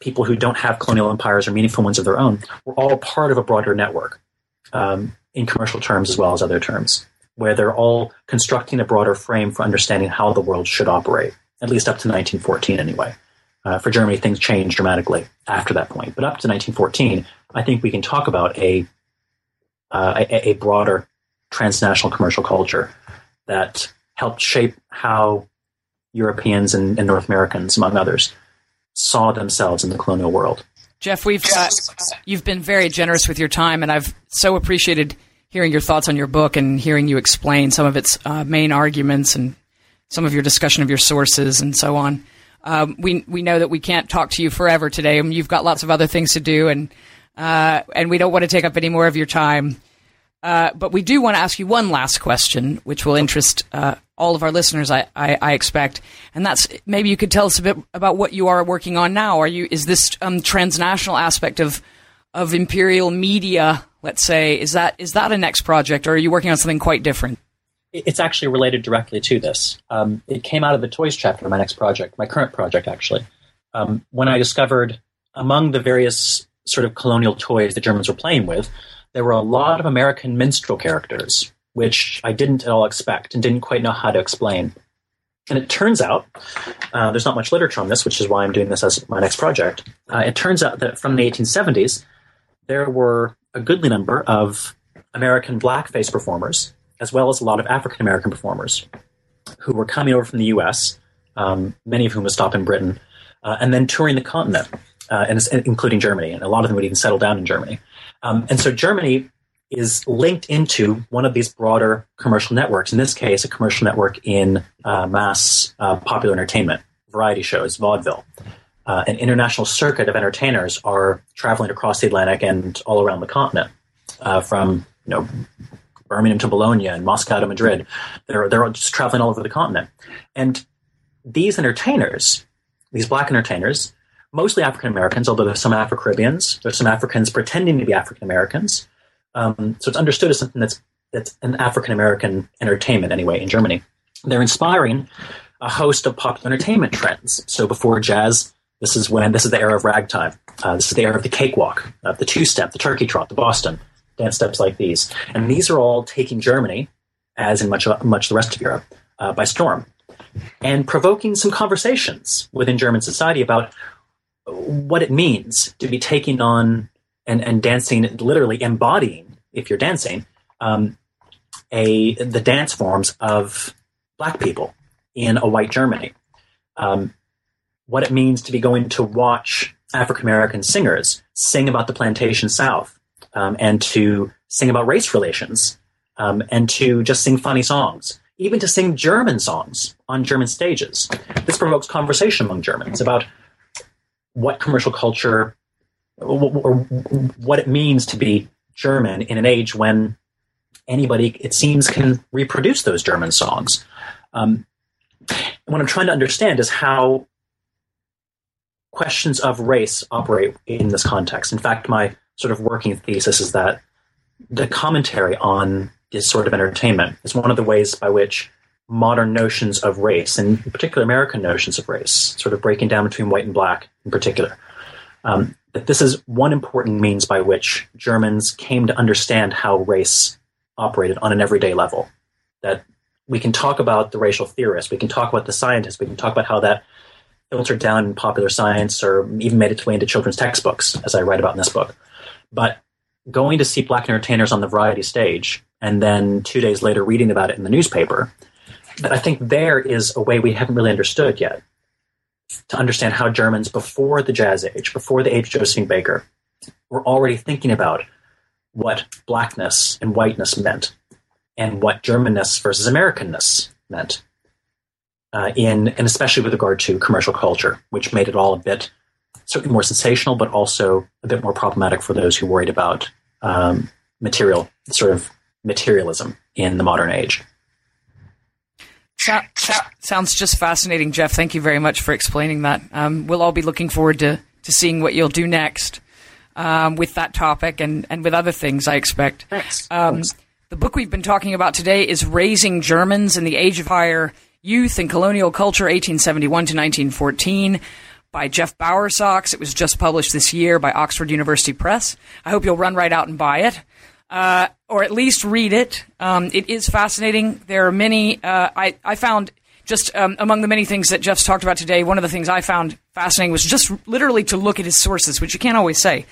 people who don't have colonial empires or meaningful ones of their own were all part of a broader network. Um, in commercial terms as well as other terms, where they're all constructing a broader frame for understanding how the world should operate, at least up to 1914 anyway. Uh, for Germany, things changed dramatically after that point. But up to 1914, I think we can talk about a, uh, a, a broader transnational commercial culture that helped shape how Europeans and, and North Americans, among others, saw themselves in the colonial world. Jeff, we've uh, you've been very generous with your time, and I've so appreciated hearing your thoughts on your book and hearing you explain some of its uh, main arguments and some of your discussion of your sources and so on. Um, we we know that we can't talk to you forever today. I mean, you've got lots of other things to do, and uh, and we don't want to take up any more of your time. Uh, but we do want to ask you one last question, which will interest uh, all of our listeners, I, I, I, expect, and that's maybe you could tell us a bit about what you are working on now. Are you is this um, transnational aspect of of imperial media? Let's say is that is that a next project, or are you working on something quite different? It's actually related directly to this. Um, it came out of the toys chapter my next project, my current project, actually. Um, when I discovered among the various sort of colonial toys the Germans were playing with, there were a lot of American minstrel characters, which I didn't at all expect and didn't quite know how to explain. And it turns out, uh, there's not much literature on this, which is why I'm doing this as my next project. Uh, it turns out that from the 1870s, there were a goodly number of American blackface performers as well as a lot of African American performers who were coming over from the U.S., um, many of whom would stop in Britain, uh, and then touring the continent, uh, and, including Germany. And a lot of them would even settle down in Germany. Um, and so Germany is linked into one of these broader commercial networks. In this case, a commercial network in uh, mass uh, popular entertainment, variety shows, vaudeville. Uh, an international circuit of entertainers are traveling across the Atlantic and all around the continent, uh, from you know Birmingham to Bologna and Moscow to Madrid. They're they're just traveling all over the continent, and these entertainers, these black entertainers, mostly African Americans, although there's some Afro Caribbeans, there's some Africans pretending to be African Americans. Um, so it's understood as something that's that's an African American entertainment anyway in Germany. They're inspiring a host of popular entertainment trends. So before jazz, this is when this is the era of ragtime. Uh, this is the era of the cakewalk, the two step, the turkey trot, the Boston dance steps like these. And these are all taking Germany, as in much, much the rest of Europe, uh, by storm and provoking some conversations within German society about what it means to be taking on and, and dancing, literally embodying, if you're dancing, um, a the dance forms of black people in a white Germany. Um, what it means to be going to watch African American singers sing about the plantation South um, and to sing about race relations um, and to just sing funny songs, even to sing German songs on German stages. This provokes conversation among Germans about what commercial culture or what it means to be German in an age when anybody, it seems, can reproduce those German songs. Um, what I'm trying to understand is how questions of race operate in this context. In fact, my sort of working thesis is that the commentary on this sort of entertainment is one of the ways by which modern notions of race, and in particular American notions of race, sort of breaking down between white and black in particular, um, that this is one important means by which Germans came to understand how race operated on an everyday level. That we can talk about the racial theorists, we can talk about the scientists, we can talk about how that filtered down in popular science or even made its way into children's textbooks, as I write about in this book. But going to see black entertainers on the variety stage and then two days later reading about it in the newspaper, that I think there is a way we haven't really understood yet to understand how Germans before the Jazz Age, before the age of Josephine Baker, were already thinking about what blackness and whiteness meant and what Germanness versus Americanness meant. Uh, in and especially with regard to commercial culture, which made it all a bit certainly more sensational, but also a bit more problematic for those who worried about um, material, sort of materialism in the modern age. So, so, sounds just fascinating, Jeff. Thank you very much for explaining that. Um, we'll all be looking forward to, to seeing what you'll do next um, with that topic and, and with other things, I expect. Thanks. Um, Thanks. The book we've been talking about today is Raising Germans in the Age of Empire Youth and Colonial Culture, 1871 to 1914 by Jeff Bowersox. It was just published this year by Oxford University Press. I hope you'll run right out and buy it. Uh, or at least read it. Um, it is fascinating. There are many. Uh, I, I found just um, among the many things that Jeff's talked about today, one of the things I found fascinating was just literally to look at his sources, which you can't always say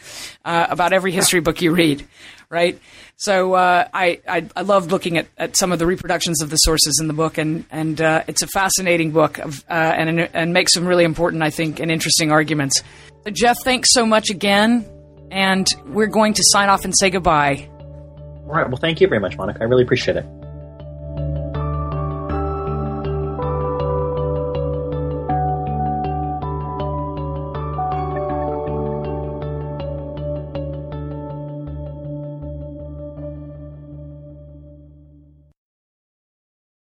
uh, about every history book you read. right? So uh, I, I I looking at, at some of the reproductions of the sources in the book, and and uh, it's a fascinating book of, uh, and and makes some really important, I think, and interesting arguments. So Jeff, thanks so much again, and we're going to sign off and say goodbye. All right. Well, thank you very much, Monica. I really appreciate it.